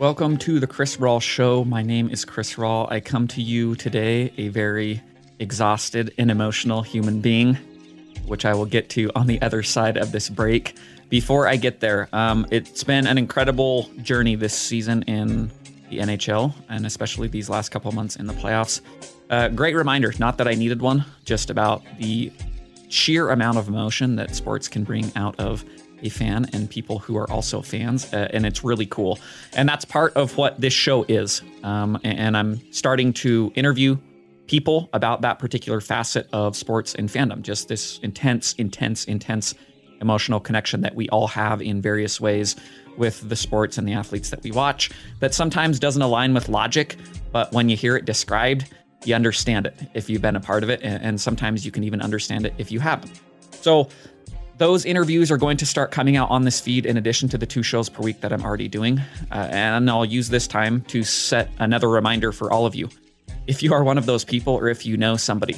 Welcome to the Chris Rawl Show. My name is Chris Rawl. I come to you today a very exhausted and emotional human being, which I will get to on the other side of this break. Before I get there, um, it's been an incredible journey this season in the NHL, and especially these last couple months in the playoffs. Uh, great reminder, not that I needed one, just about the sheer amount of emotion that sports can bring out of a fan and people who are also fans, uh, and it's really cool. And that's part of what this show is. Um, and I'm starting to interview people about that particular facet of sports and fandom, just this intense, intense, intense emotional connection that we all have in various ways with the sports and the athletes that we watch that sometimes doesn't align with logic, but when you hear it described, you understand it if you've been a part of it, and sometimes you can even understand it if you haven't. So, those interviews are going to start coming out on this feed in addition to the two shows per week that I'm already doing. Uh, and I'll use this time to set another reminder for all of you. If you are one of those people, or if you know somebody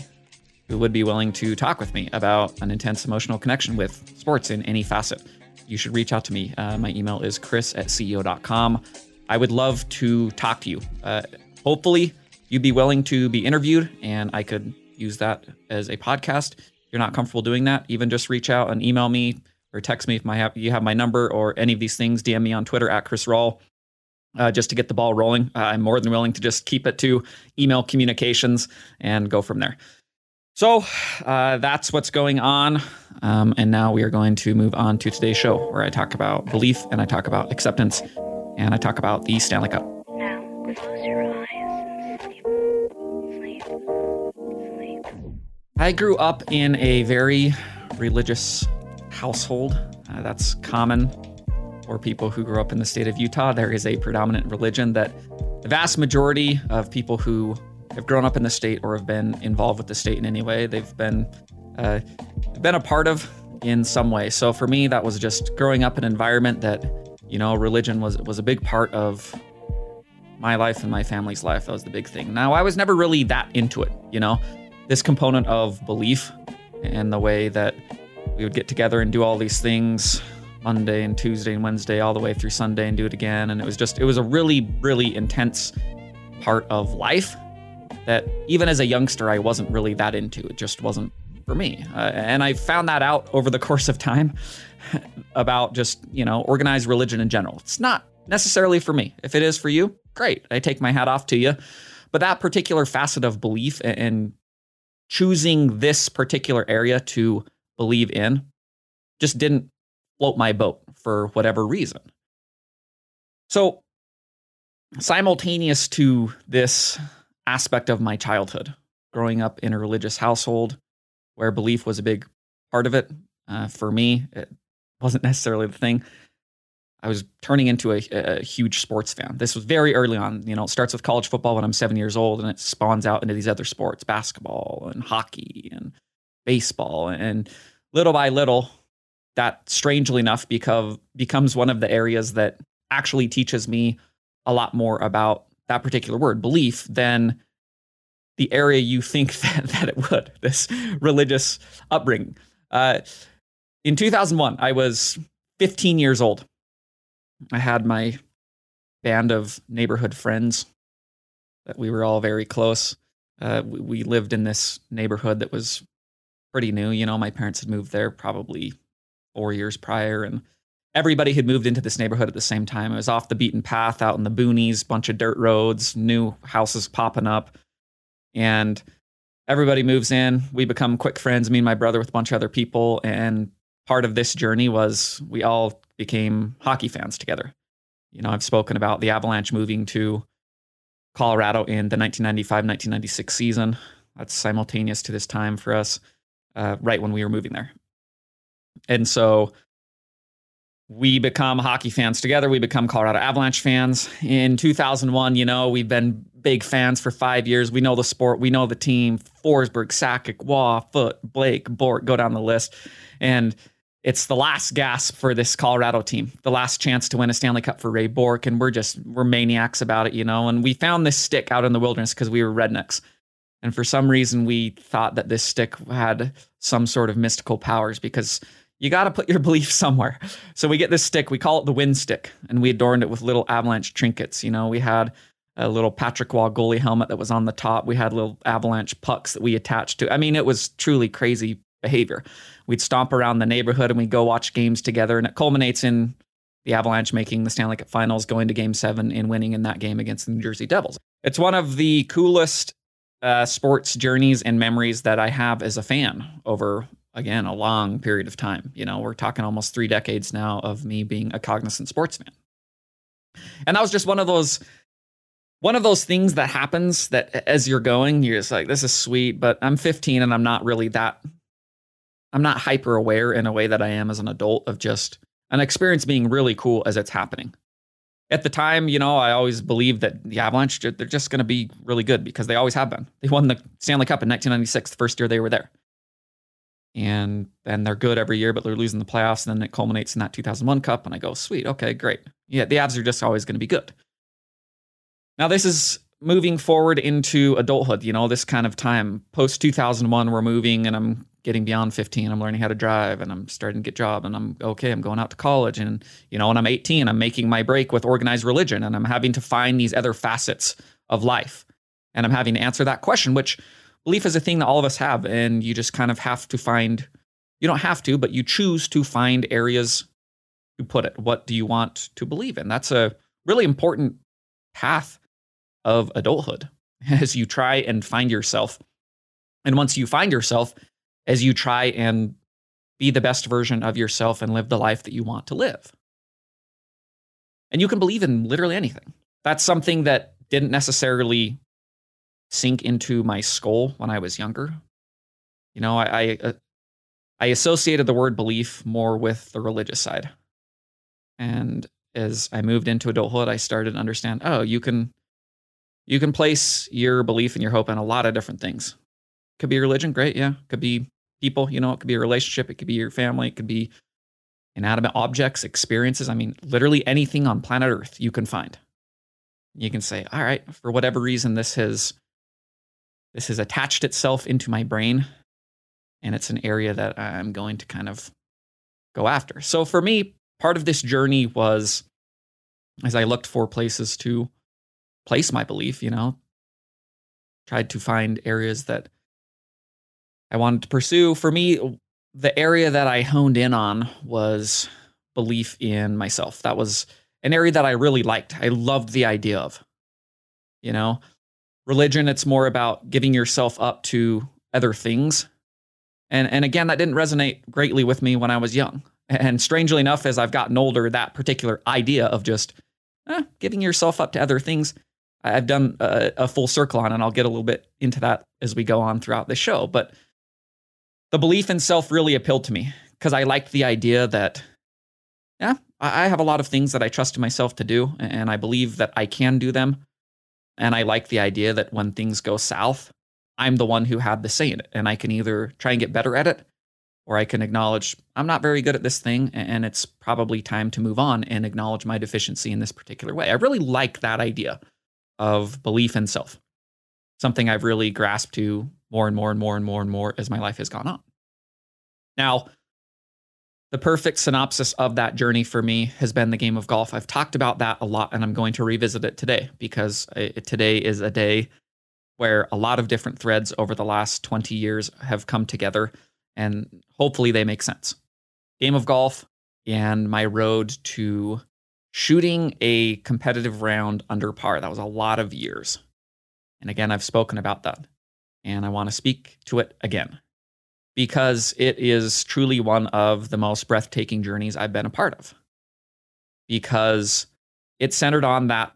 who would be willing to talk with me about an intense emotional connection with sports in any facet, you should reach out to me. Uh, my email is chris at ceo.com. I would love to talk to you. Uh, hopefully, you'd be willing to be interviewed, and I could use that as a podcast you're not comfortable doing that, even just reach out and email me or text me if my you have my number or any of these things. DM me on Twitter at Chris Rawl. Uh, just to get the ball rolling, uh, I'm more than willing to just keep it to email communications and go from there. So uh, that's what's going on. Um, and now we are going to move on to today's show where I talk about belief and I talk about acceptance and I talk about the Stanley Cup. Now, close your eyes. I grew up in a very religious household. Uh, that's common for people who grew up in the state of Utah. There is a predominant religion that the vast majority of people who have grown up in the state or have been involved with the state in any way, they've been uh, been a part of in some way. So for me, that was just growing up in an environment that you know religion was was a big part of my life and my family's life. That was the big thing. Now I was never really that into it, you know this component of belief and the way that we would get together and do all these things Monday and Tuesday and Wednesday all the way through Sunday and do it again. And it was just, it was a really, really intense part of life that even as a youngster, I wasn't really that into. It just wasn't for me. Uh, and I found that out over the course of time about just, you know, organized religion in general. It's not necessarily for me. If it is for you, great. I take my hat off to you. But that particular facet of belief and choosing this particular area to believe in just didn't float my boat for whatever reason. So, simultaneous to this aspect of my childhood, growing up in a religious household where belief was a big part of it, uh, for me, it wasn't necessarily the thing. I was turning into a, a, huge sports fan. This was very early on. You know, it starts with college football when I'm seven years old, and it spawns out into these other sports, basketball and hockey and baseball, and little by little, that strangely enough because becomes one of the areas that actually teaches me a lot more about that particular word, belief, than the area you think that, that it would. This religious upbringing. Uh, in 2001, I was 15 years old I had my band of neighborhood friends that we were all very close. Uh, we, we, lived in this neighborhood that was pretty new. You know, my parents had moved there probably four years prior, and everybody had moved into this neighborhood at the same time. It was off the beaten path, out in the boonies, bunch of dirt roads, new houses popping up, and everybody moves in. We become quick friends. Me and my brother with a bunch of other people, and part of this journey was we all became hockey fans together. You know, I've spoken about the Avalanche moving to Colorado in the 1995 1996 season. That's simultaneous to this time for us, uh, right when we were moving there. And so we become hockey fans together. We become Colorado Avalanche fans. In 2001, you know, we've been big fans for five years. We know the sport, we know the team Forsberg, Sakic, Waugh, Foote, Blake, Bourque, go down the list. And it's the last gasp for this Colorado team, the last chance to win a Stanley Cup for Ray Bourque, and we're just we're maniacs about it, you know. And we found this stick out in the wilderness because we were rednecks, and for some reason we thought that this stick had some sort of mystical powers because you got to put your belief somewhere. So we get this stick, we call it the wind stick, and we adorned it with little avalanche trinkets. You know, we had a little Patrick Roy goalie helmet that was on the top. We had little avalanche pucks that we attached to. I mean, it was truly crazy behavior. We'd stomp around the neighborhood and we'd go watch games together, and it culminates in the Avalanche making the Stanley Cup Finals, going to Game Seven, and winning in that game against the New Jersey Devils. It's one of the coolest uh, sports journeys and memories that I have as a fan over again a long period of time. You know, we're talking almost three decades now of me being a cognizant sports fan, and that was just one of those one of those things that happens that as you're going, you're just like, this is sweet, but I'm 15 and I'm not really that, I'm not hyper aware in a way that I am as an adult of just an experience being really cool as it's happening. At the time, you know, I always believed that the Avalanche, they're just going to be really good because they always have been. They won the Stanley Cup in 1996, the first year they were there. And then they're good every year, but they're losing the playoffs. And then it culminates in that 2001 Cup. And I go, sweet, okay, great. Yeah, the Avs are just always going to be good. Now, this is moving forward into adulthood, you know, this kind of time. Post 2001, we're moving and I'm getting beyond 15. I'm learning how to drive and I'm starting to get job and I'm okay, I'm going out to college. And, you know, when I'm 18, I'm making my break with organized religion and I'm having to find these other facets of life. And I'm having to answer that question, which belief is a thing that all of us have. And you just kind of have to find, you don't have to, but you choose to find areas to put it. What do you want to believe in? That's a really important path of adulthood as you try and find yourself. And once you find yourself, as you try and be the best version of yourself and live the life that you want to live. And you can believe in literally anything. That's something that didn't necessarily sink into my skull when I was younger. You know, I, I, uh, I associated the word belief more with the religious side. And as I moved into adulthood, I started to understand, oh, you can you can place your belief and your hope in a lot of different things. Could be religion, great, yeah. Could be people, you know, it could be a relationship, it could be your family, it could be inanimate objects, experiences. I mean, literally anything on planet Earth you can find. You can say, all right, for whatever reason, this has this has attached itself into my brain, and it's an area that I'm going to kind of go after. So for me, part of this journey was as I looked for places to place my belief, you know, tried to find areas that I wanted to pursue. For me, the area that I honed in on was belief in myself. That was an area that I really liked. I loved the idea of. You know, religion, it's more about giving yourself up to other things. And, and again, that didn't resonate greatly with me when I was young. And strangely enough, as I've gotten older, that particular idea of just eh, giving yourself up to other things I've done a, a, full circle on, and I'll get a little bit into that as we go on throughout the show. But the belief in self really appealed to me because I liked the idea that, yeah, I have a lot of things that I trust in myself to do, and I believe that I can do them. And I like the idea that when things go south, I'm the one who had the say in it, and I can either try and get better at it, or I can acknowledge I'm not very good at this thing, and it's probably time to move on and acknowledge my deficiency in this particular way. I really like that idea of belief in self, something I've really grasped to more and more and more and more and more as my life has gone on. Now, the perfect synopsis of that journey for me has been the game of golf. I've talked about that a lot, and I'm going to revisit it today because it, today is a day where a lot of different threads over the last 20 years have come together, and hopefully they make sense. Game of golf and my road to shooting a competitive round under par. That was a lot of years. And again, I've spoken about that. And I want to speak to it again because it is truly one of the most breathtaking journeys I've been a part of. Because it's centered on that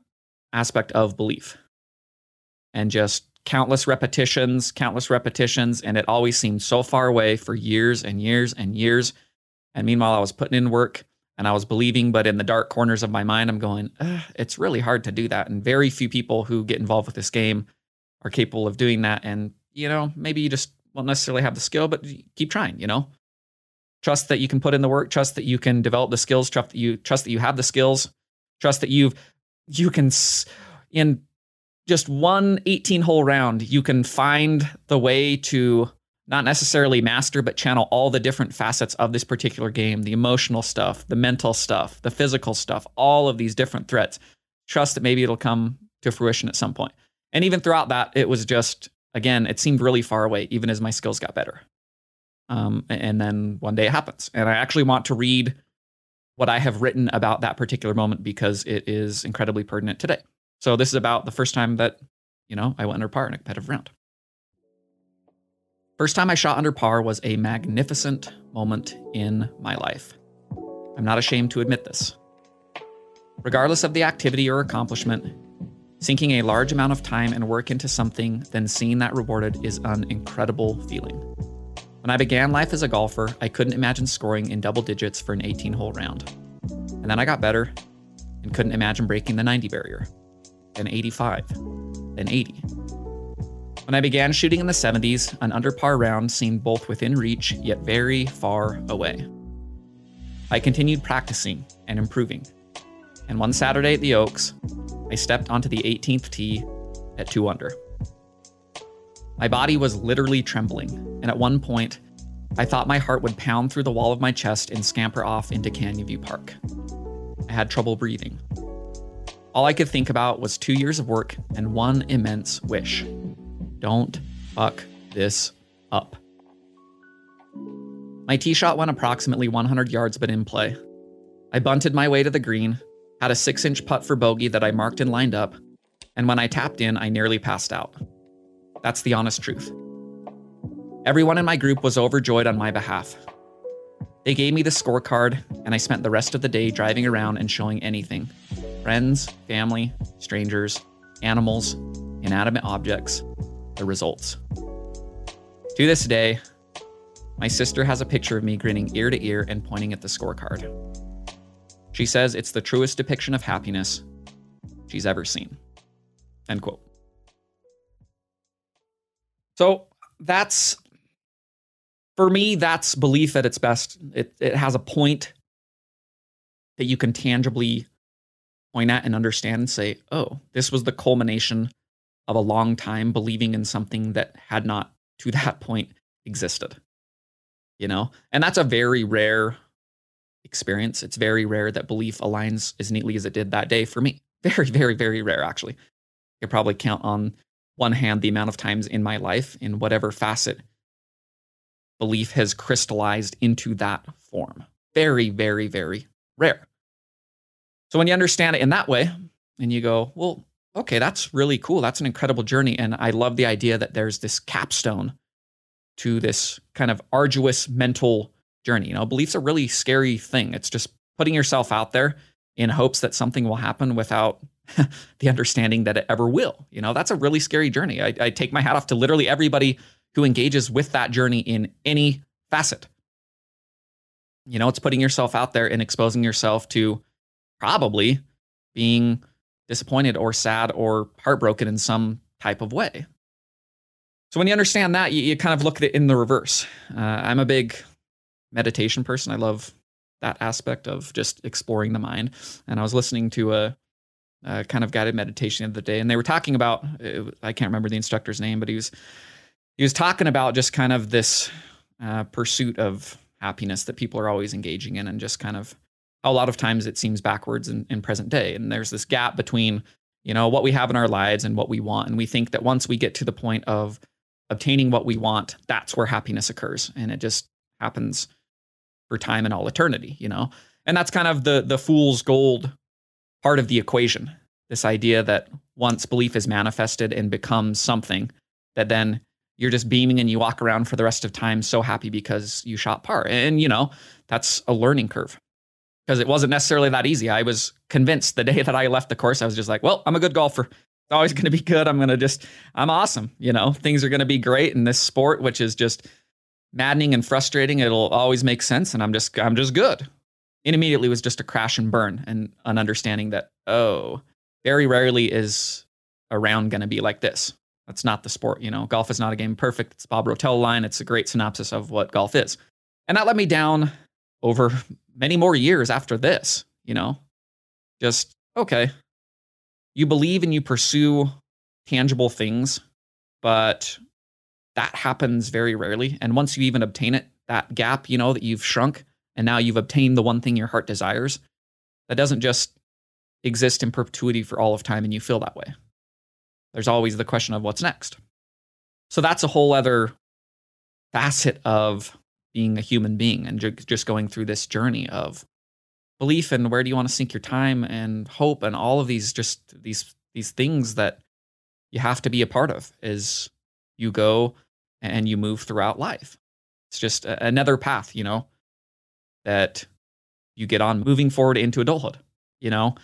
aspect of belief and just countless repetitions, countless repetitions. And it always seemed so far away for years and years and years. And meanwhile, I was putting in work and I was believing, but in the dark corners of my mind, I'm going, it's really hard to do that. And very few people who get involved with this game are capable of doing that. And, you know, maybe you just won't necessarily have the skill, but keep trying, you know? Trust that you can put in the work, trust that you can develop the skills, trust that you trust that you have the skills, trust that you've you can in just one 18 hole round, you can find the way to not necessarily master, but channel all the different facets of this particular game the emotional stuff, the mental stuff, the physical stuff, all of these different threats. Trust that maybe it'll come to fruition at some point. And even throughout that, it was just, again, it seemed really far away, even as my skills got better. Um, and then one day it happens. And I actually want to read what I have written about that particular moment because it is incredibly pertinent today. So this is about the first time that, you know, I went under par in a competitive round. First time I shot under par was a magnificent moment in my life. I'm not ashamed to admit this. Regardless of the activity or accomplishment, sinking a large amount of time and work into something, then seeing that rewarded is an incredible feeling. When I began life as a golfer, I couldn't imagine scoring in double digits for an 18 hole round. And then I got better and couldn't imagine breaking the 90 barrier, then 85, then 80. When I began shooting in the 70s, an under par round seemed both within reach yet very far away. I continued practicing and improving. And one Saturday at the Oaks, I stepped onto the 18th tee at 2 under. My body was literally trembling, and at one point, I thought my heart would pound through the wall of my chest and scamper off into Canyon View Park. I had trouble breathing. All I could think about was two years of work and one immense wish don't fuck this up. My tee shot went approximately 100 yards but in play. I bunted my way to the green, had a 6 inch putt for bogey that I marked and lined up, and when I tapped in, I nearly passed out. That's the honest truth. Everyone in my group was overjoyed on my behalf. They gave me the scorecard, and I spent the rest of the day driving around and showing anything friends, family, strangers, animals, inanimate objects, the results. To this day, my sister has a picture of me grinning ear to ear and pointing at the scorecard. She says it's the truest depiction of happiness she's ever seen. End quote. So that's, for me, that's belief at its best. It, it has a point that you can tangibly point at and understand and say, oh, this was the culmination of a long time believing in something that had not to that point existed. You know, and that's a very rare experience. It's very rare that belief aligns as neatly as it did that day for me. Very, very, very rare, actually. I could probably count on one hand the amount of times in my life, in whatever facet, belief has crystallized into that form. Very, very, very rare. So when you understand it in that way, and you go, well, okay, that's really cool. That's an incredible journey. And I love the idea that there's this capstone to this kind of arduous mental journey. You know, belief's a really scary thing. It's just putting yourself out there in hopes that something will happen without the understanding that it ever will. You know, that's a really scary journey. I, I take my hat off to literally everybody who engages with that journey in any facet. You know, it's putting yourself out there and exposing yourself to probably being disappointed or sad or heartbroken in some type of way. So when you understand that, you, you kind of look at it in the reverse. Uh, I'm a big meditation person. I love that aspect of just exploring the mind. And I was listening to a, a kind of guided meditation the other day, and they were talking about I can't remember the instructor's name, but he was he was talking about just kind of this uh, pursuit of happiness that people are always engaging in, and just kind of a lot of times it seems backwards in, in present day. And there's this gap between, you know, what we have in our lives and what we want. And we think that once we get to the point of obtaining what we want, that's where happiness occurs. And it just happens for time and all eternity, you know? And that's kind of the the fool's gold part of the equation. This idea that once belief is manifested and becomes something, that then you're just beaming and you walk around for the rest of time so happy because you shot par. And you know, that's a learning curve because it wasn't necessarily that easy. I was convinced the day that I left the course, I was just like, well, I'm a good golfer. It's always going to be good. I'm going to just, I'm awesome. You know, things are going to be great in this sport, which is just maddening and frustrating. It'll always make sense. And I'm just, I'm just good. It immediately was just a crash and burn and an understanding that, oh, very rarely is a round going to be like this. That's not the sport. You know, golf is not a game perfect. It's Bob Rotella line. It's a great synopsis of what golf is. And that let me down over many more years after this, you know? Just, okay, you believe and you pursue tangible things, but that happens very rarely. And once you even obtain it, that gap, you know, that you've shrunk and now you've obtained the one thing your heart desires, that doesn't just exist in perpetuity for all of time and you feel that way. There's always the question of what's next. So that's a whole other facet of being a human being and just going through this journey of belief and where do you want to sink your time and hope and all of these just these these things that you have to be a part of is you go and you move throughout life. It's just another path, you know, that you get on moving forward into adulthood. You know,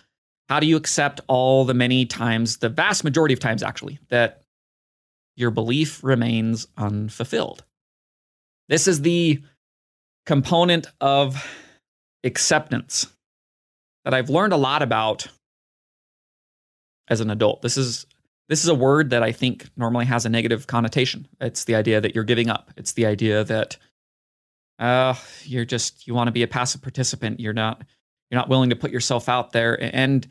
how do you accept all the many times, the vast majority of times actually, that your belief remains unfulfilled? This is the component of acceptance that I've learned a lot about as an adult. This is this is a word that I think normally has a negative connotation. It's the idea that you're giving up. It's the idea that uh, you're just you want to be a passive participant. You're not you're not willing to put yourself out there. And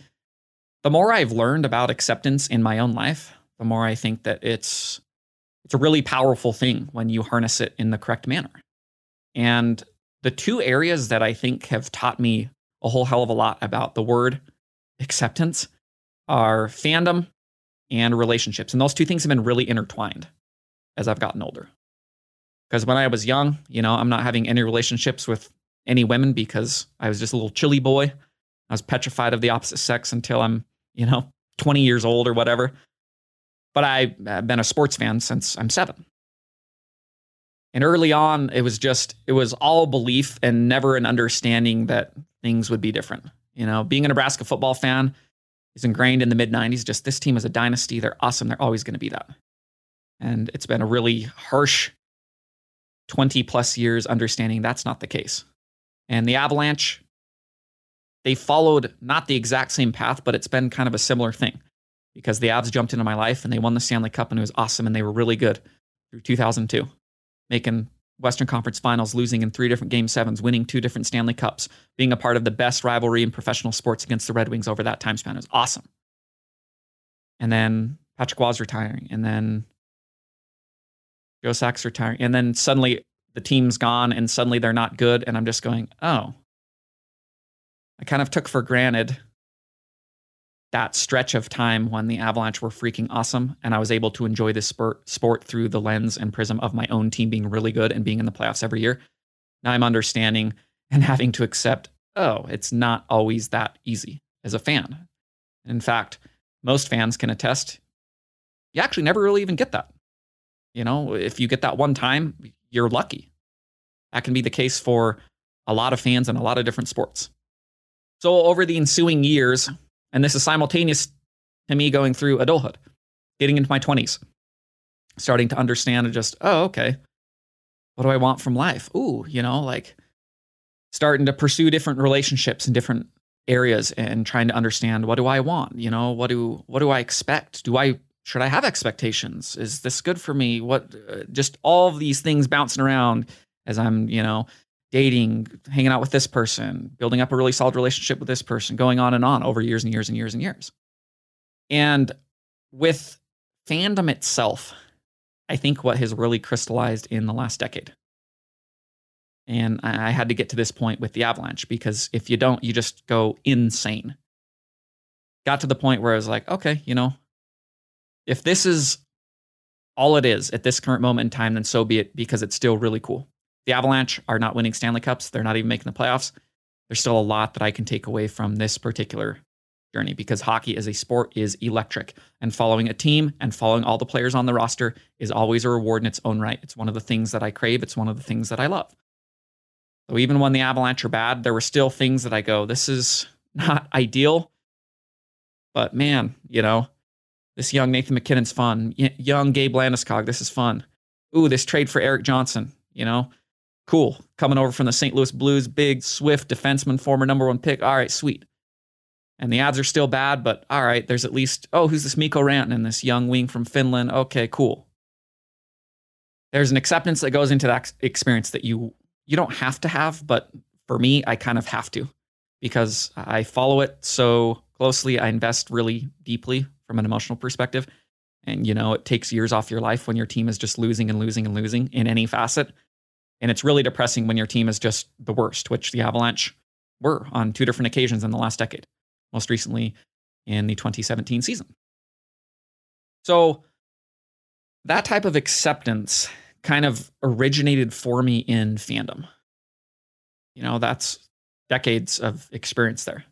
the more I've learned about acceptance in my own life, the more I think that it's it's a really powerful thing when you harness it in the correct manner. And the two areas that I think have taught me a whole hell of a lot about the word acceptance are fandom and relationships. And those two things have been really intertwined as I've gotten older. Because when I was young, you know, I'm not having any relationships with any women because I was just a little chilly boy. I was petrified of the opposite sex until I'm, you know, 20 years old or whatever. But I've been a sports fan since I'm seven. And early on, it was just, it was all belief and never an understanding that things would be different. You know, being a Nebraska football fan, is ingrained in the mid 90s. Just this team is a dynasty. They're awesome. They're always going to be that. And it's been a really harsh 20 plus years understanding that's not the case. And the Avalanche, they followed not the exact same path, but it's been kind of a similar thing because the Avs jumped into my life and they won the Stanley Cup and it was awesome and they were really good through 2002, making Western Conference Finals, losing in three different Game Sevens, winning two different Stanley Cups, being a part of the best rivalry in professional sports against the Red Wings over that time span. Was awesome. And then Patrick Roy's retiring, and then Joe Sakic retiring, and then suddenly the team's gone, and suddenly they're not good, and I'm just going, oh. I kind of took for granted that stretch of time when the Avalanche were freaking awesome and I was able to enjoy this sport, sport through the lens and prism of my own team being really good and being in the playoffs every year. Now I'm understanding and having to accept, oh, it's not always that easy as a fan. In fact, most fans can attest, you actually never really even get that. You know, if you get that one time, you're lucky. That can be the case for a lot of fans in a lot of different sports. So, over the ensuing years, and this is simultaneous to me going through adulthood, getting into my 20s, starting to understand and just, oh, okay, what do I want from life? Ooh, you know, like starting to pursue different relationships in different areas and trying to understand what do I want? You know, what do what do I expect? Do I should I have expectations? Is this good for me? What uh, just all of these things bouncing around as I'm, you know, dating, hanging out with this person, building up a really solid relationship with this person, going on and on over years and years and years and years. And with fandom itself, I think what has really crystallized in the last decade. And I had to get to this point with the Avalanche because if you don't, you just go insane. Got to the point where I was like, okay, you know, if this is all it is at this current moment in time, then so be it because it's still really cool. The Avalanche are not winning Stanley Cups. They're not even making the playoffs. There's still a lot that I can take away from this particular journey because hockey as a sport is electric. And following a team and following all the players on the roster is always a reward in its own right. It's one of the things that I crave. It's one of the things that I love. So even when the Avalanche are bad, there were still things that I go, this is not ideal. But man, you know, this young Nathan MacKinnon's fun. Y- young Gabe Landeskog, this is fun. Ooh, this trade for Erik Johnson, you know, Cool. Coming over from the St. Louis Blues, big, swift defenseman, former number one pick. All right, sweet. And the odds are still bad, but all right, there's at least, oh, who's this Mikko Rantanen, this young wing from Finland? Okay, cool. There's an acceptance that goes into that experience that you you don't have to have, but for me, I kind of have to because I follow it so closely. I invest really deeply from an emotional perspective. And, you know, it takes years off your life when your team is just losing and losing and losing in any facet. And it's really depressing when your team is just the worst, which the Avalanche were on two different occasions in the last decade, most recently in the 2017 season. So that type of acceptance kind of originated for me in fandom. You know, that's decades of experience there.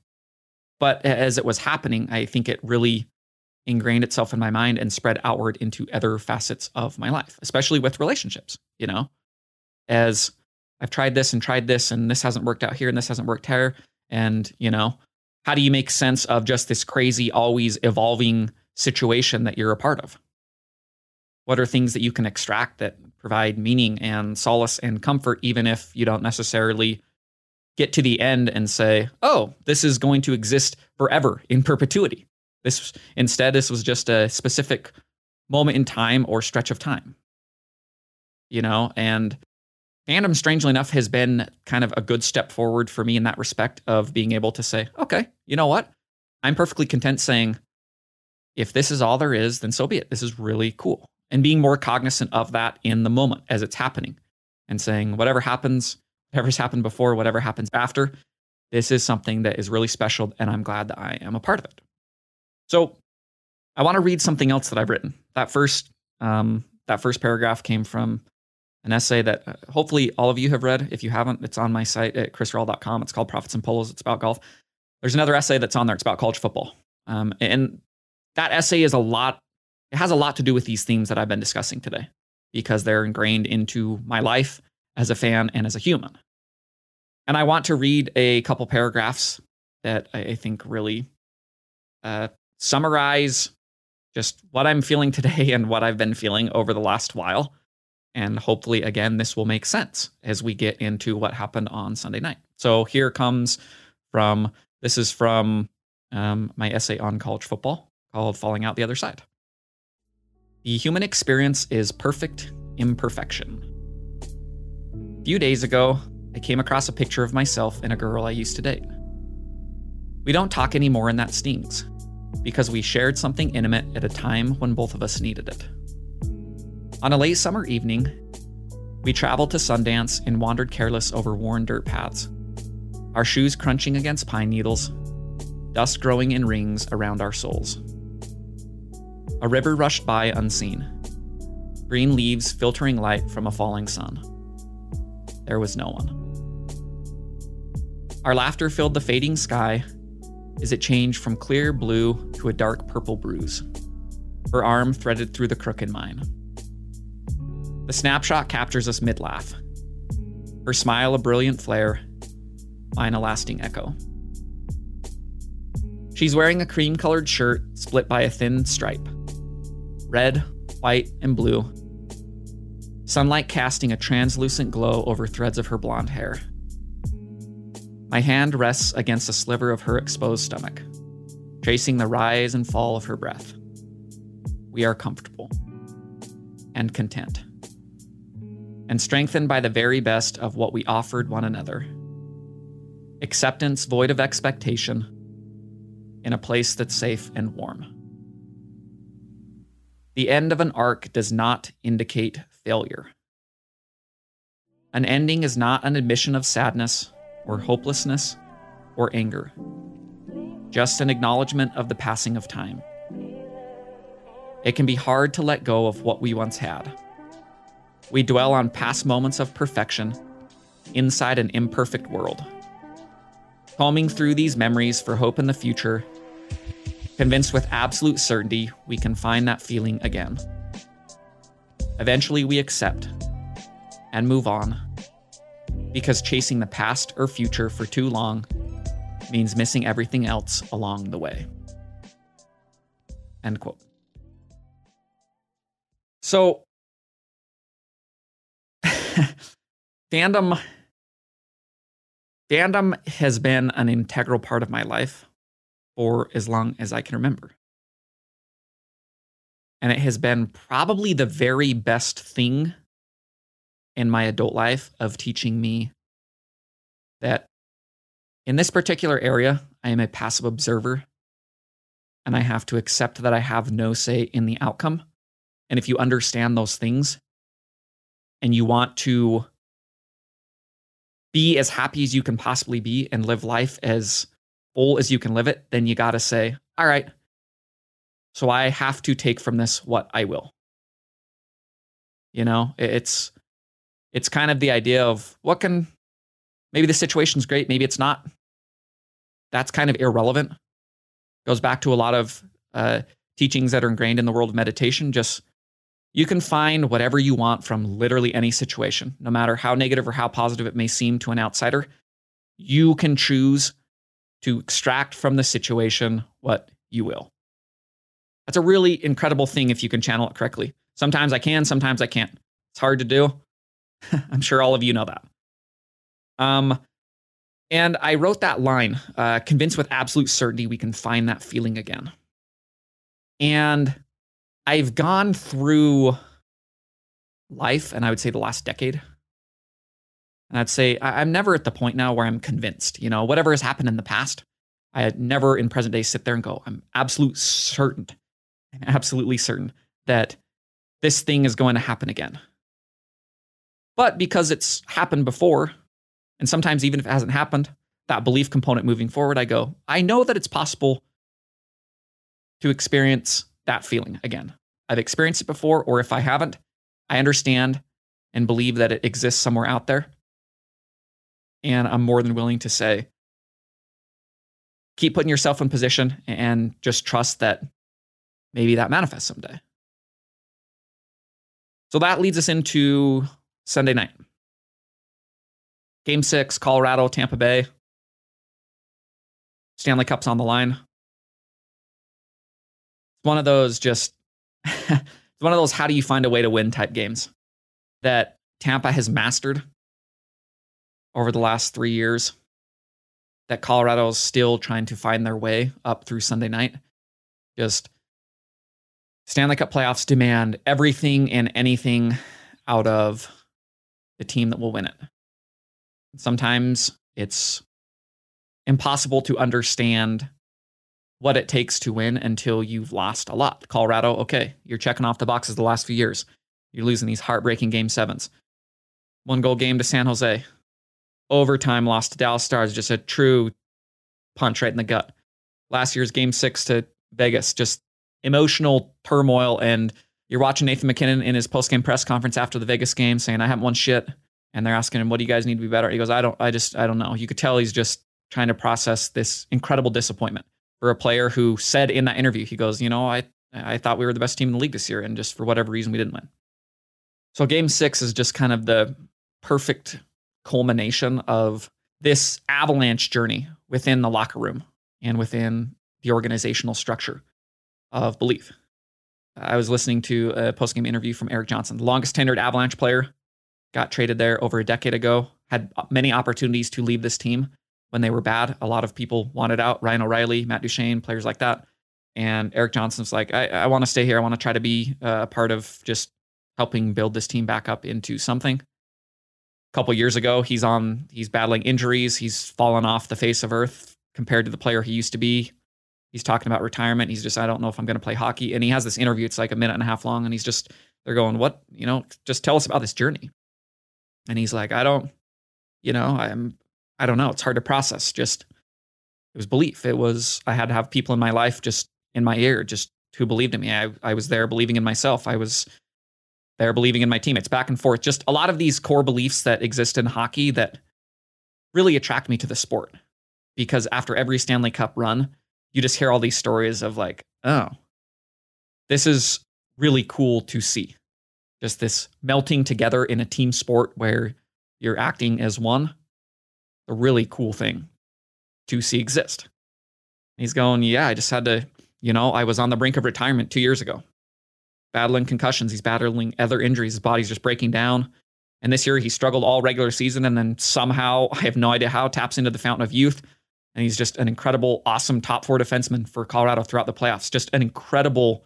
But as it was happening, I think it really ingrained itself in my mind and spread outward into other facets of my life, especially with relationships, you know, as I've tried this and tried this and this hasn't worked out here and this hasn't worked here. And, you know, how do you make sense of just this crazy, always evolving situation that you're a part of? What are things that you can extract that provide meaning and solace and comfort, even if you don't necessarily get to the end and say, oh, this is going to exist forever in perpetuity? This instead, this was just a specific moment in time or stretch of time. You know, and fandom, strangely enough, has been kind of a good step forward for me in that respect of being able to say, okay, you know what? I'm perfectly content saying, if this is all there is, then so be it. This is really cool. And being more cognizant of that in the moment as it's happening and saying, whatever happens, whatever's happened before, whatever happens after, this is something that is really special. And I'm glad that I am a part of it. So I want to read something else that I've written. That first, um, that first paragraph came from an essay that uh, hopefully all of you have read. If you haven't, it's on my site at chrisrell.com. It's called Profits and Polos. It's about golf. There's another essay that's on there. It's about college football. Um, and that essay is a lot, it has a lot to do with these themes that I've been discussing today because they're ingrained into my life as a fan and as a human. And I want to read a couple paragraphs that I think really uh, summarize just what I'm feeling today and what I've been feeling over the last while. And hopefully, again, this will make sense as we get into what happened on Sunday night. So here comes from this is from um, my essay on college football called Falling Out the Other Side. The human experience is perfect imperfection. A few days ago, I came across a picture of myself and a girl I used to date. We don't talk anymore, and that stings because we shared something intimate at a time when both of us needed it. On a late summer evening, we traveled to Sundance and wandered careless over worn dirt paths, our shoes crunching against pine needles, dust growing in rings around our soles. A river rushed by unseen, green leaves filtering light from a falling sun. There was no one. Our laughter filled the fading sky as it changed from clear blue to a dark purple bruise, her arm threaded through the crook in mine. The snapshot captures us mid laugh, her smile a brilliant flare, mine a lasting echo. She's wearing a cream colored shirt split by a thin stripe red, white, and blue. Sunlight casting a translucent glow over threads of her blonde hair. My hand rests against a sliver of her exposed stomach, tracing the rise and fall of her breath. We are comfortable and content, and strengthened by the very best of what we offered one another. Acceptance void of expectation in a place that's safe and warm. The end of an arc does not indicate failure. An ending is not an admission of sadness or hopelessness or anger, just an acknowledgement of the passing of time. It can be hard to let go of what we once had. We dwell on past moments of perfection inside an imperfect world. Combing through these memories for hope in the future, convinced with absolute certainty we can find that feeling again. Eventually, we accept and move on because chasing the past or future for too long means missing everything else along the way. End quote. So, fandom fandom has been an integral part of my life for as long as I can remember. And it has been probably the very best thing in my adult life of teaching me that in this particular area, I am a passive observer and I have to accept that I have no say in the outcome. And if you understand those things and you want to be as happy as you can possibly be and live life as full as you can live it, then you got to say, all right, so I have to take from this what I will. You know, it's it's kind of the idea of what can maybe the situation's great, maybe it's not. That's kind of irrelevant. Goes back to a lot of uh, teachings that are ingrained in the world of meditation. Just you can find whatever you want from literally any situation, no matter how negative or how positive it may seem to an outsider. You can choose to extract from the situation what you will. That's a really incredible thing if you can channel it correctly. Sometimes I can, sometimes I can't. It's hard to do. I'm sure all of you know that. Um, and I wrote that line, uh, convinced with absolute certainty we can find that feeling again. And I've gone through life, and I would say the last decade. And I'd say I'm never at the point now where I'm convinced. You know, whatever has happened in the past, I never in present day sit there and go, I'm absolute certain, I'm absolutely certain that this thing is going to happen again. But because it's happened before, and sometimes even if it hasn't happened, that belief component moving forward, I go, I know that it's possible to experience that feeling again. I've experienced it before, or if I haven't, I understand and believe that it exists somewhere out there. And I'm more than willing to say, keep putting yourself in position and just trust that maybe that manifests someday. So that leads us into Sunday night. Game six, Colorado, Tampa Bay. Stanley Cup's on the line. It's one of those just it's one of those how do you find a way to win type games that Tampa has mastered over the last three years. That Colorado is still trying to find their way up through Sunday night. Just Stanley Cup playoffs demand everything and anything out of the team that will win it. Sometimes it's impossible to understand what it takes to win until you've lost a lot. Colorado, okay, you're checking off the boxes the last few years. You're losing these heartbreaking game sevens. One goal game to San Jose. Overtime loss to Dallas Stars, just a true punch right in the gut. Last year's game six to Vegas, just emotional turmoil. And you're watching Nathan MacKinnon in his post-game press conference after the Vegas game saying, I haven't won shit. And they're asking him, what do you guys need to be better? He goes, I don't, I just, I don't know. You could tell he's just trying to process this incredible disappointment for a player who said in that interview, he goes, you know, I I thought we were the best team in the league this year, and just for whatever reason, we didn't win. So game six is just kind of the perfect culmination of this avalanche journey within the locker room and within the organizational structure of belief. I was listening to a post-game interview from Erik Johnson, the longest tenured Avalanche player, got traded there over a decade ago, had many opportunities to leave this team, when they were bad. A lot of people wanted out. Ryan O'Reilly, Matt Duchene, players like that. And Erik Johnson's like, I, I want to stay here. I want to try to be a part of just helping build this team back up into something. A couple years ago, he's on. He's battling injuries. He's fallen off the face of earth compared to the player he used to be. He's talking about retirement. He's just, I don't know if I'm going to play hockey. And he has this interview. It's like a minute and a half long, and he's just, they're going, what, you know, just tell us about this journey. And he's like, I don't, you know, I'm I don't know. It's hard to process. Just it was belief. It was I had to have people in my life just in my ear, just who believed in me. I, I was there believing in myself. I was there believing in my teammates. Back and forth. Just a lot of these core beliefs that exist in hockey that really attract me to the sport. Because after every Stanley Cup run, you just hear all these stories of like, oh, this is really cool to see. Just this melting together in a team sport where you're acting as one a really cool thing to see exist. he's going, Yeah, I just had to, you know, I was on the brink of retirement two years ago, battling concussions. He's battling other injuries. His body's just breaking down. And this year he struggled all regular season and then somehow, I have no idea how, taps into the fountain of youth. And he's just an incredible, awesome top four defenseman for Colorado throughout the playoffs. Just an incredible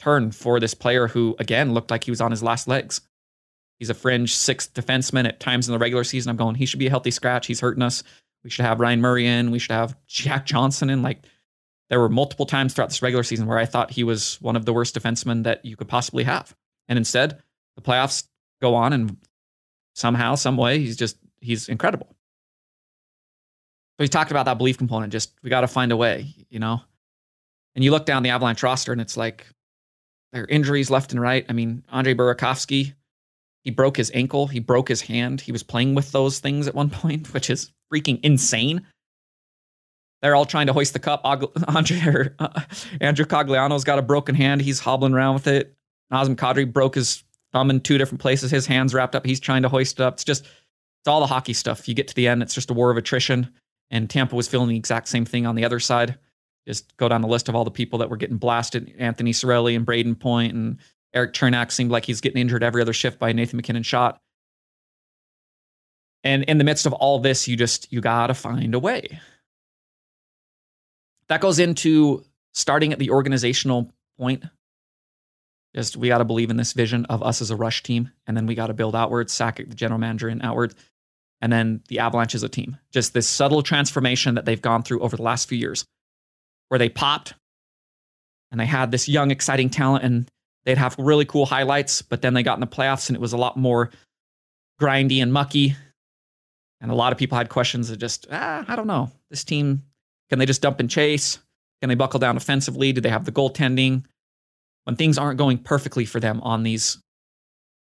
turn for this player who, again, looked like he was on his last legs. He's a fringe sixth defenseman at times in the regular season. I'm going, he should be a healthy scratch. He's hurting us. We should have Ryan Murray in. We should have Jack Johnson in. Like, there were multiple times throughout this regular season where I thought he was one of the worst defensemen that you could possibly have. And instead, the playoffs go on and somehow, some way, he's just he's incredible. So he talked about that belief component. Just we got to find a way, you know. And you look down the Avalanche roster, and it's like there are injuries left and right. I mean, Andre Burakovsky, he broke his ankle, he broke his hand. He was playing with those things at one point, which is freaking insane. They're all trying to hoist the cup. Andre, uh, Andrew Cogliano's got a broken hand. He's hobbling around with it. Nazem Kadri broke his thumb in two different places. His hand's wrapped up. He's trying to hoist it up. It's just, it's all the hockey stuff. You get to the end, it's just a war of attrition. And Tampa was feeling the exact same thing on the other side. Just go down the list of all the people that were getting blasted Anthony Cirelli and Brayden Point and Erik Cernak seemed like he's getting injured every other shift by Nathan MacKinnon shot. And in the midst of all this, you just, you got to find a way. That goes into starting at the organizational point. Just we got to believe in this vision of us as a rush team, and then we got to build outwards, Sakic the general manager, and outward, and then the Avalanche as a team. Just this subtle transformation that they've gone through over the last few years, where they popped and they had this young, exciting talent, and they'd have really cool highlights, but then they got in the playoffs and it was a lot more grindy and mucky. And a lot of people had questions of just, ah, I don't know. This team can they just dump and chase? Can they buckle down offensively? Do they have the goaltending? When things aren't going perfectly for them on these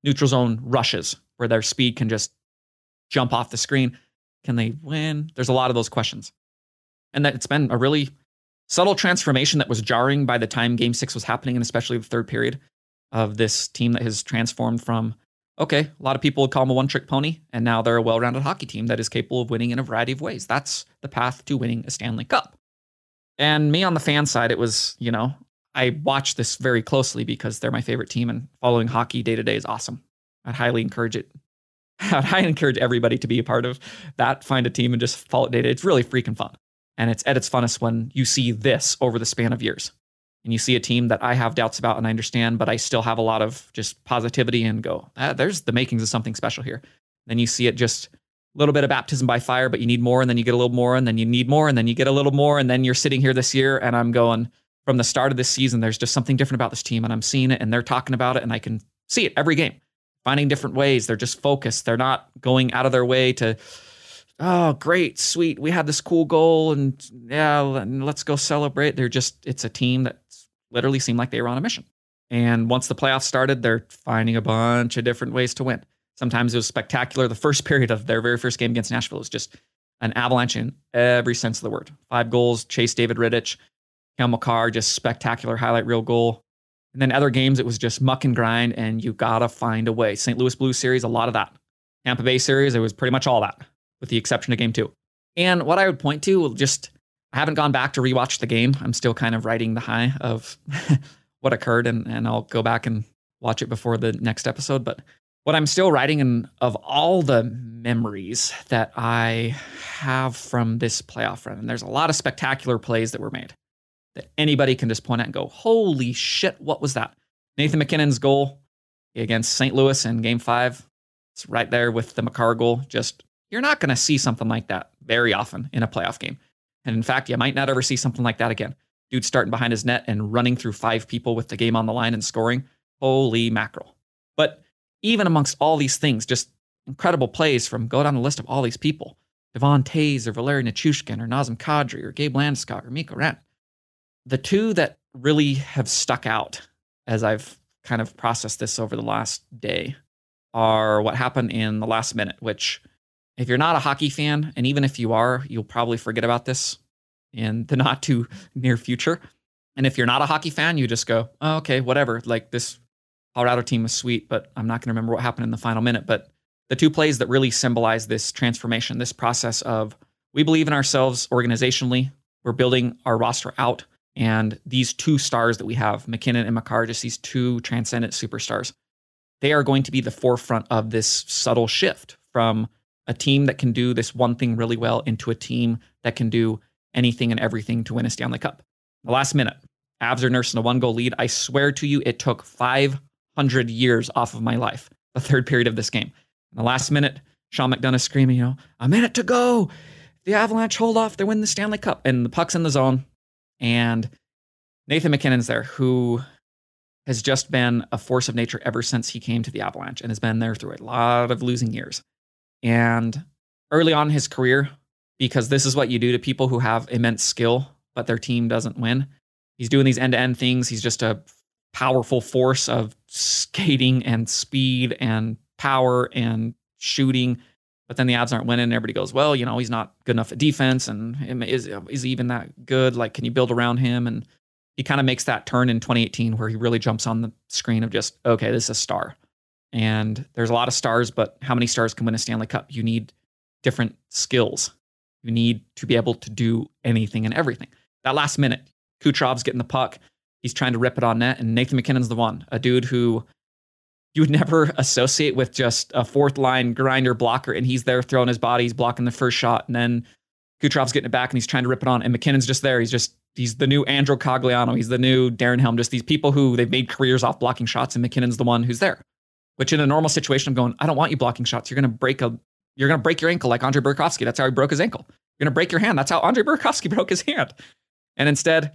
neutral zone rushes where their speed can just jump off the screen, can they win? There's a lot of those questions. And that it's been a really subtle transformation that was jarring by the time game six was happening, and especially the third period of this team that has transformed from okay, a lot of people would call them a one trick pony, and now they're a well rounded hockey team that is capable of winning in a variety of ways. That's the path to winning a Stanley Cup. And me on the fan side, it was, you know, I watch this very closely because they're my favorite team and following hockey day to day is awesome. I'd highly encourage it. I'd highly encourage everybody to be a part of that. Find a team and just follow it day to day. It's really freaking fun. And it's at its funnest when you see this over the span of years and you see a team that I have doubts about and I understand, but I still have a lot of just positivity and go, ah, there's the makings of something special here. Then you see it just a little bit of baptism by fire, but you need more, and then you get a little more, and then you need more, and then you get a little more, and then you're sitting here this year, and I'm going from the start of this season, there's just something different about this team, and I'm seeing it, and they're talking about it, and I can see it every game, finding different ways. They're just focused. They're not going out of their way to oh great sweet we had this cool goal and yeah let's go celebrate they're just it's a team that literally seemed like they were on a mission. And once the playoffs started, they're finding a bunch of different ways to win. Sometimes it was spectacular. The first period of their very first game against Nashville was just an avalanche in every sense of the word. Five goals, chase David Rittich, Cale Makar, just spectacular highlight reel goal. And then other games, it was just muck and grind, and you gotta find a way. St. Louis Blues series, a lot of that. Tampa Bay series, it was pretty much all that, with the exception of game two. And what I would point to, will just I haven't gone back to rewatch the game. I'm still kind of riding the high of what occurred, and, and I'll go back and watch it before the next episode. But what I'm still writing in of all the memories that I have from this playoff run, and there's a lot of spectacular plays that were made that anybody can just point at and go, holy shit, what was that? Nathan MacKinnon's goal against St. Louis in game five. It's right there with the Makar goal. Just, you're not going to see something like that very often in a playoff game. And in fact, you might not ever see something like that again. Dude starting behind his net and running through five people with the game on the line and scoring. Holy mackerel. But even amongst all these things, just incredible plays from go down the list of all these people. Devon Toews or Valeri Nichushkin or Nazem Kadri or Gabe Landeskog or Mikko Rantanen. The two that really have stuck out as I've kind of processed this over the last day are what happened in the last minute, which if you're not a hockey fan, and even if you are, you'll probably forget about this in the not too near future. And if you're not a hockey fan, you just go, oh, okay, whatever. Like this Colorado team was sweet, but I'm not going to remember what happened in the final minute. But the two plays that really symbolize this transformation, this process of we believe in ourselves organizationally, we're building our roster out. And these two stars that we have, MacKinnon and Makar, just these two transcendent superstars, they are going to be the forefront of this subtle shift from a team that can do this one thing really well into a team that can do anything and everything to win a Stanley Cup. The last minute, Avs are nursing a one goal lead. I swear to you, it took 500 years off of my life, the third period of this game. In the last minute, Sean McDonough screaming, you know, a minute to go. The Avalanche hold off. They win the Stanley Cup. And the puck's in the zone. And Nathan MacKinnon's there, who has just been a force of nature ever since he came to the Avalanche and has been there through a lot of losing years. And early on in his career, because this is what you do to people who have immense skill, but their team doesn't win. He's doing these end to end things. He's just a powerful force of skating and speed and power and shooting. But then the Avs aren't winning. And everybody goes, well, you know, he's not good enough at defense. And is, is he even that good? Like, can you build around him? And he kind of makes that turn in 2018 where he really jumps on the screen of just, okay, this is a star. And there's a lot of stars, but how many stars can win a Stanley Cup? You need different skills. You need to be able to do anything and everything. That last minute, Kucherov's getting the puck. He's trying to rip it on net, and Nathan MacKinnon's the one, a dude who you would never associate with just a fourth line grinder blocker, and he's there throwing his body, he's blocking the first shot, and then Kucherov's getting it back and he's trying to rip it on, and MacKinnon's just there. He's just he's the new Andrew Cogliano, he's the new Darren Helm, just these people who they've made careers off blocking shots, and MacKinnon's the one who's there. Which in a normal situation, I'm going, I don't want you blocking shots. You're gonna break a you're gonna break your ankle like Andre Burakovsky. That's how he broke his ankle. You're gonna break your hand. That's how Andre Burakovsky broke his hand. And instead,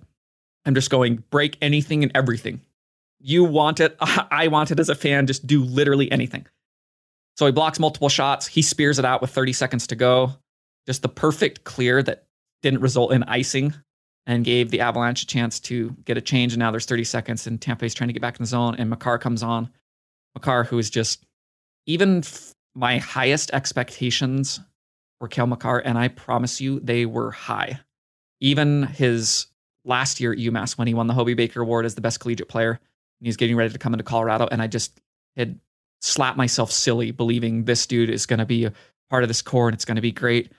I'm just going break anything and everything. You want it. I want it as a fan. Just do literally anything. So he blocks multiple shots. He spears it out with 30 seconds to go. Just the perfect clear that didn't result in icing and gave the Avalanche a chance to get a change. And now there's 30 seconds, and Tampa is trying to get back in the zone. And Makar comes on. Makar, who is just even f- my highest expectations for Cale Makar, and I promise you they were high. Even his last year at UMass when he won the Hobey Baker Award as the best collegiate player, and he's getting ready to come into Colorado, and I just had slapped myself silly believing this dude is going to be a part of this core and it's going to be great.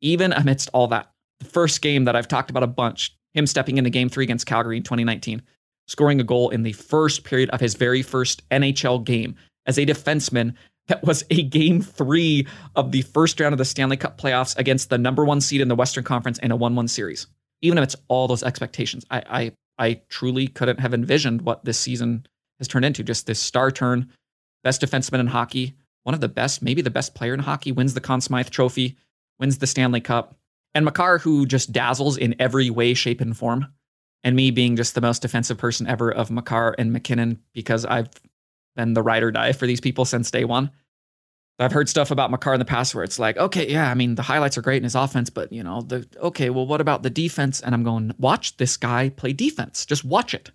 Even amidst all that, the first game that I've talked about a bunch, him stepping into game three against Calgary in 2019, scoring a goal in the first period of his very first NHL game as a defenseman that was a game three of the first round of the Stanley Cup playoffs against the number one seed in the Western Conference in a 1 1 series. Even if it's all those expectations, I, I, I truly couldn't have envisioned what this season has turned into. Just this star turn, best defenseman in hockey, one of the best, maybe the best player in hockey, wins the Conn Smythe Trophy, wins the Stanley Cup. And Makar, who just dazzles in every way, shape, and form. And me being just the most defensive person ever of Makar and MacKinnon because I've been the ride or die for these people since day one. I've heard stuff about Makar in the past where it's like, okay, yeah, I mean, the highlights are great in his offense, but you know, the okay, well, what about the defense? And I'm going, watch this guy play defense. Just watch it.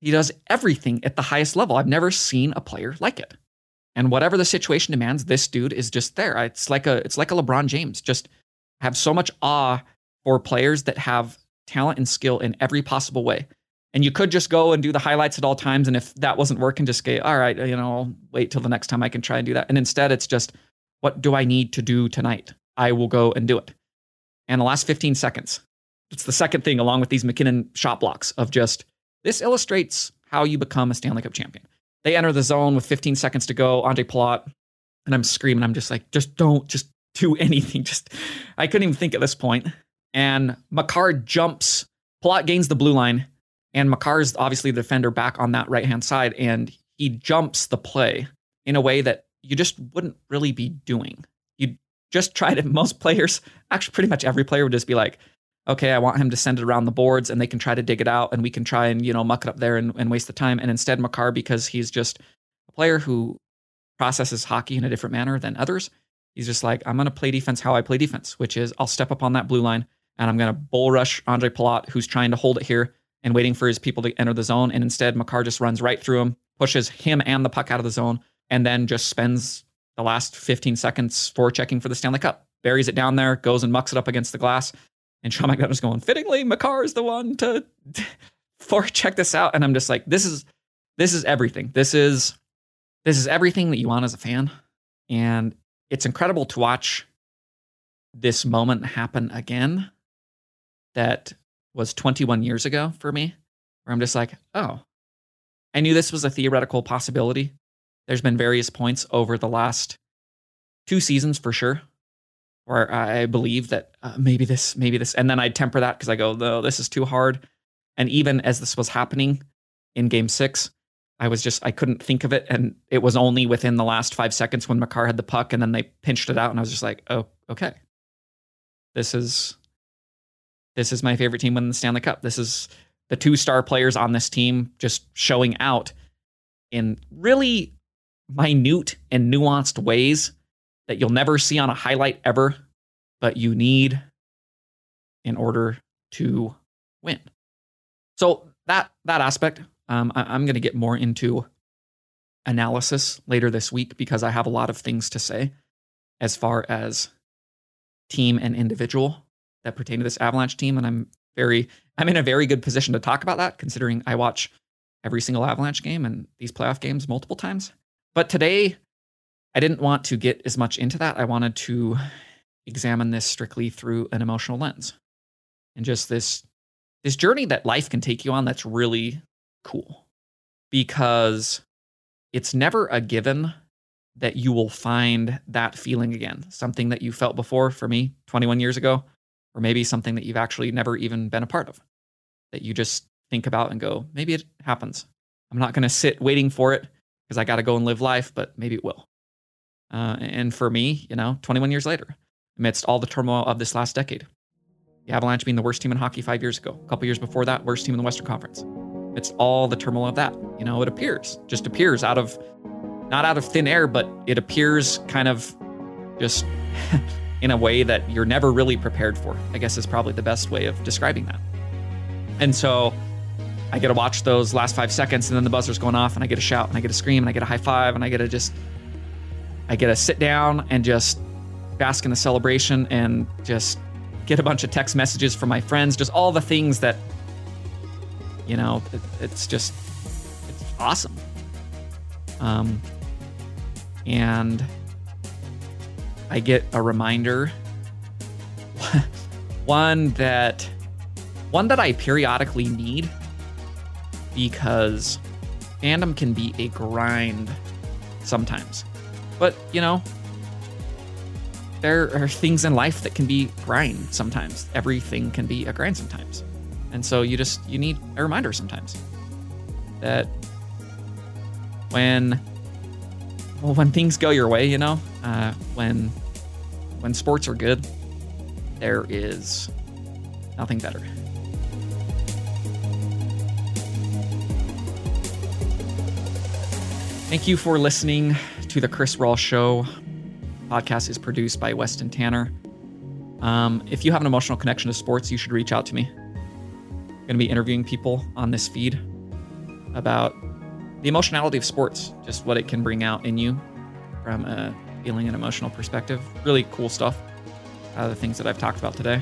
He does everything at the highest level. I've never seen a player like it. And whatever the situation demands, this dude is just there. It's like a it's like a LeBron James. Just have so much awe for players that have talent and skill in every possible way. And you could just go and do the highlights at all times. And if that wasn't working, just say, all right, you know, I'll wait till the next time I can try and do that. And instead, it's just, what do I need to do tonight? I will go and do it. And the last 15 seconds, it's the second thing along with these MacKinnon shot blocks of just, this illustrates how you become a Stanley Cup champion. They enter the zone with 15 seconds to go. Andre Palat, and I'm screaming. I'm just like, just don't, just do anything. Just, I couldn't even think at this point. And Makar jumps. Palat gains the blue line and Makar is obviously the defender back on that right hand side, and he jumps the play in a way that you just wouldn't really be doing. You just try to, most players, actually, pretty much every player would just be like, okay, I want him to send it around the boards and they can try to dig it out and we can try and, you know, muck it up there and, and waste the time. And instead, Makar, because he's just a player who processes hockey in a different manner than others, he's just like, I'm to play defense how I play defense, which is I'll step up on that blue line and I'm going to bull rush Andre Palat, who's trying to hold it here and waiting for his people to enter the zone. And instead, Makar just runs right through him, pushes him and the puck out of the zone, and then just spends the last 15 seconds forechecking for the Stanley Cup. Buries it down there, goes and mucks it up against the glass. And Sean McDonough's going, fittingly, Makar is the one to forecheck this out. And I'm just like, this is this is everything. This is this is everything that you want as a fan. And it's incredible to watch this moment happen again. That was 21 years ago for me, where I'm just like, oh, I knew this was a theoretical possibility. There's been various points over the last two seasons for sure where I believe that uh, maybe this, maybe this, and then I temper that because I go, no, this is too hard. And even as this was happening in game six, I was just, I couldn't think of it. And it was only within the last five seconds when Makar had the puck and then they pinched it out. And I was just like, oh, okay. This is, this is my favorite team winning the Stanley Cup. This is the two star players on this team just showing out in really minute and nuanced ways that you'll never see on a highlight ever, but you need in order to win. So that that aspect, um, I, I'm going to get more into analysis later this week because I have a lot of things to say as far as team and individual that pertain to this Avalanche team, and I'm very I'm in a very good position to talk about that considering I watch every single Avalanche game and these playoff games multiple times. But today, I didn't want to get as much into that. I wanted to examine this strictly through an emotional lens and just this this journey that life can take you on that's really cool because it's never a given that you will find that feeling again something that you felt before for me 21 years ago or maybe something that you've actually never even been a part of that you just think about and go maybe it happens i'm not going to sit waiting for it because i got to go and live life but maybe it will uh, and for me you know 21 years later amidst all the turmoil of this last decade the Avalanche being the worst team in hockey five years ago. A couple years before that, worst team in the Western Conference. It's all the turmoil of that. You know, it appears, just appears out of, not out of thin air, but it appears kind of just in a way that you're never really prepared for. I guess is probably the best way of describing that. And so I get to watch those last five seconds and then the buzzer's going off and I get a shout and I get a scream and I get a high five and I get to just, I get to sit down and just bask in the celebration and just get a bunch of text messages from my friends, just all the things that, you know, it, it's just, it's awesome. Um, and I get a reminder, one that, one that I periodically need because fandom can be a grind sometimes. But, you know, there are things in life that can be grind sometimes. Everything can be a grind sometimes. And so you just you need a reminder sometimes that when well when things go your way, you know, uh, when when sports are good, there is nothing better. Thank you for listening to the Chris Rawl Show podcast is produced by Weston Tanner. Um, if you have an emotional connection to sports, you should reach out to me. I'm going to be interviewing people on this feed about the emotionality of sports, just what it can bring out in you from a feeling and emotional perspective. Really cool stuff. Uh, the things that I've talked about today.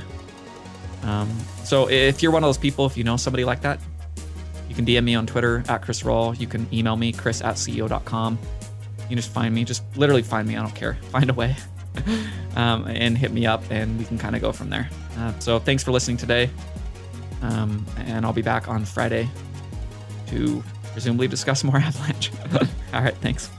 Um, so if you're one of those people, if you know somebody like that, you can DM me on Twitter at Chris Rawl. You can email me, chris at ceo.com. You can just find me. Just literally find me. I don't care. Find a way. um, and hit me up, and we can kind of go from there. Uh, so thanks for listening today. Um, and I'll be back on Friday to presumably discuss more Avalanche. All right. Thanks.